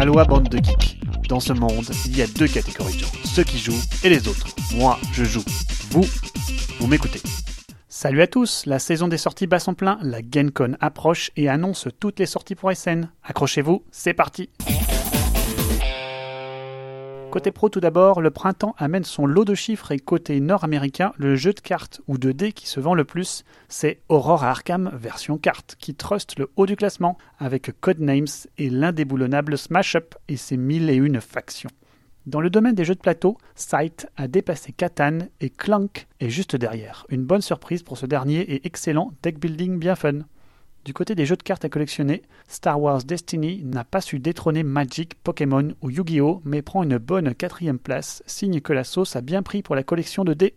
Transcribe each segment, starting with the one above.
Aloha bande de geeks. Dans ce monde, il y a deux catégories de gens, ceux qui jouent et les autres. Moi, je joue. Vous, vous m'écoutez. Salut à tous, la saison des sorties bat son plein, la GenCon approche et annonce toutes les sorties pour SN. Accrochez-vous, c'est parti Côté pro tout d'abord, le printemps amène son lot de chiffres et côté nord-américain, le jeu de cartes ou de dés qui se vend le plus, c'est Aurora Arkham version carte qui truste le haut du classement avec Codenames et l'indéboulonnable Smash Up et ses mille et une factions. Dans le domaine des jeux de plateau, Sight a dépassé Catan et Clank est juste derrière. Une bonne surprise pour ce dernier et excellent deck building bien fun. Du côté des jeux de cartes à collectionner, Star Wars Destiny n'a pas su détrôner Magic, Pokémon ou Yu-Gi-Oh! mais prend une bonne quatrième place, signe que la sauce a bien pris pour la collection de dés.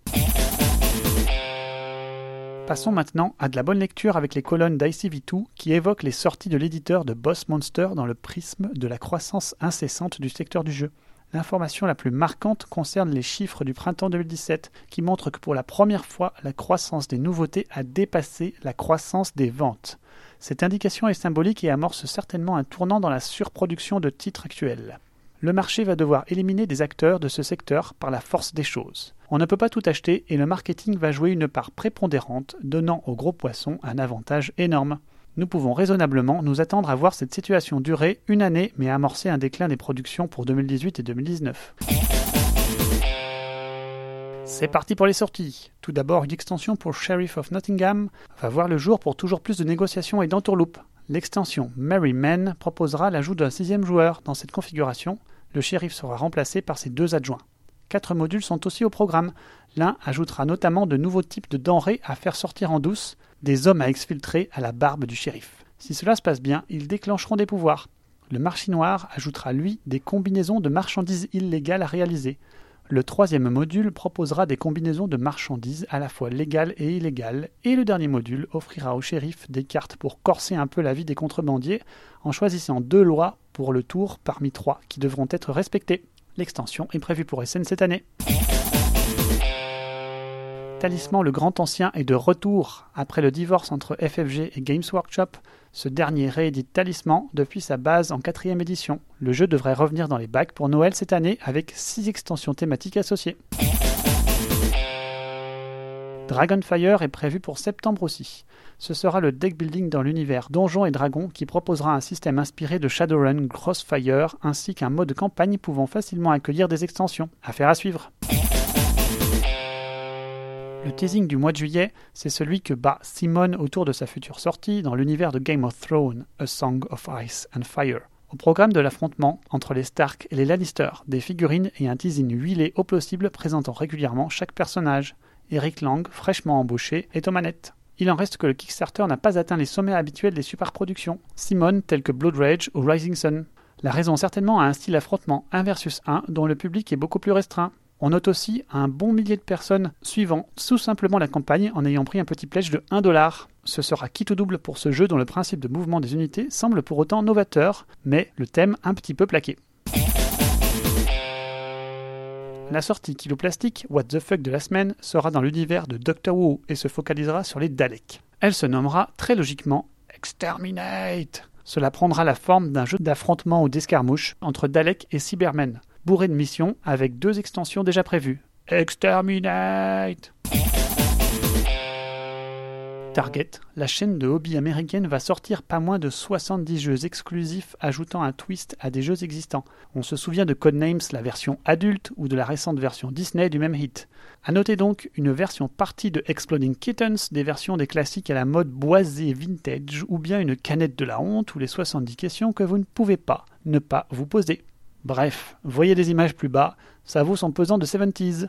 Passons maintenant à de la bonne lecture avec les colonnes d'ICV2 qui évoquent les sorties de l'éditeur de Boss Monster dans le prisme de la croissance incessante du secteur du jeu. L'information la plus marquante concerne les chiffres du printemps 2017 qui montrent que pour la première fois, la croissance des nouveautés a dépassé la croissance des ventes. Cette indication est symbolique et amorce certainement un tournant dans la surproduction de titres actuels. Le marché va devoir éliminer des acteurs de ce secteur par la force des choses. On ne peut pas tout acheter et le marketing va jouer une part prépondérante, donnant aux gros poissons un avantage énorme. Nous pouvons raisonnablement nous attendre à voir cette situation durer une année mais amorcer un déclin des productions pour 2018 et 2019. C'est parti pour les sorties. Tout d'abord, une extension pour Sheriff of Nottingham va voir le jour pour toujours plus de négociations et d'entourloupes. L'extension Merry Men proposera l'ajout d'un sixième joueur dans cette configuration. Le shérif sera remplacé par ses deux adjoints. Quatre modules sont aussi au programme. L'un ajoutera notamment de nouveaux types de denrées à faire sortir en douce, des hommes à exfiltrer à la barbe du shérif. Si cela se passe bien, ils déclencheront des pouvoirs. Le marché noir ajoutera lui des combinaisons de marchandises illégales à réaliser. Le troisième module proposera des combinaisons de marchandises à la fois légales et illégales, et le dernier module offrira au shérif des cartes pour corser un peu la vie des contrebandiers en choisissant deux lois pour le tour parmi trois qui devront être respectées. L'extension est prévue pour SN cette année. Talisman le Grand Ancien est de retour après le divorce entre FFG et Games Workshop. Ce dernier réédite Talisman depuis sa base en quatrième édition. Le jeu devrait revenir dans les bacs pour Noël cette année avec six extensions thématiques associées. Dragonfire est prévu pour septembre aussi. Ce sera le deck building dans l'univers Donjons et Dragons qui proposera un système inspiré de Shadowrun Crossfire ainsi qu'un mode campagne pouvant facilement accueillir des extensions. Affaire à suivre. Le teasing du mois de juillet, c'est celui que bat Simone autour de sa future sortie dans l'univers de Game of Thrones, A Song of Ice and Fire. Au programme de l'affrontement entre les Stark et les Lannister, des figurines et un teasing huilé au possible présentant régulièrement chaque personnage. Eric Lang, fraîchement embauché, est aux manettes. Il en reste que le Kickstarter n'a pas atteint les sommets habituels des superproductions, Simone tels que Blood Rage ou Rising Sun. La raison certainement a un style affrontement 1 versus 1 dont le public est beaucoup plus restreint. On note aussi un bon millier de personnes suivant tout simplement la campagne en ayant pris un petit pledge de 1 dollar. Ce sera quitte ou double pour ce jeu dont le principe de mouvement des unités semble pour autant novateur, mais le thème un petit peu plaqué. La sortie Kilo Plastique, What the Fuck de la semaine, sera dans l'univers de Doctor Who et se focalisera sur les Daleks. Elle se nommera très logiquement Exterminate. Cela prendra la forme d'un jeu d'affrontement ou d'escarmouche entre Daleks et Cybermen bourré de missions avec deux extensions déjà prévues. Exterminate Target, la chaîne de hobby américaine va sortir pas moins de 70 jeux exclusifs ajoutant un twist à des jeux existants. On se souvient de Codenames, la version adulte, ou de la récente version Disney du même hit. A noter donc une version partie de Exploding Kittens, des versions des classiques à la mode boisée vintage, ou bien une canette de la honte ou les 70 questions que vous ne pouvez pas ne pas vous poser. Bref, voyez des images plus bas, ça vaut son pesant de 70s.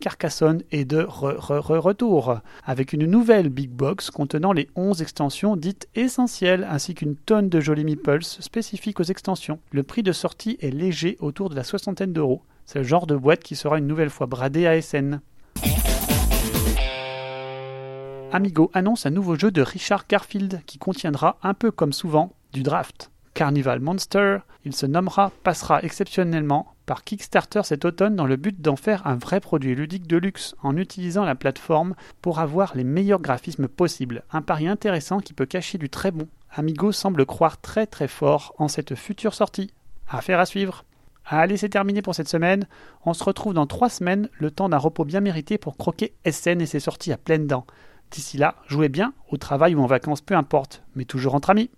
Carcassonne est de re-re-re-retour, avec une nouvelle big box contenant les 11 extensions dites essentielles, ainsi qu'une tonne de jolis meeples spécifiques aux extensions. Le prix de sortie est léger, autour de la soixantaine d'euros. C'est le genre de boîte qui sera une nouvelle fois bradée à SN. Amigo annonce un nouveau jeu de Richard Garfield qui contiendra, un peu comme souvent, du draft. Carnival Monster, il se nommera, passera exceptionnellement par Kickstarter cet automne dans le but d'en faire un vrai produit ludique de luxe en utilisant la plateforme pour avoir les meilleurs graphismes possibles. Un pari intéressant qui peut cacher du très bon. Amigo semble croire très très fort en cette future sortie. Affaire à suivre. Allez, c'est terminé pour cette semaine. On se retrouve dans trois semaines, le temps d'un repos bien mérité pour croquer SN et ses sorties à pleines dents. D'ici là, jouez bien, au travail ou en vacances, peu importe, mais toujours entre amis.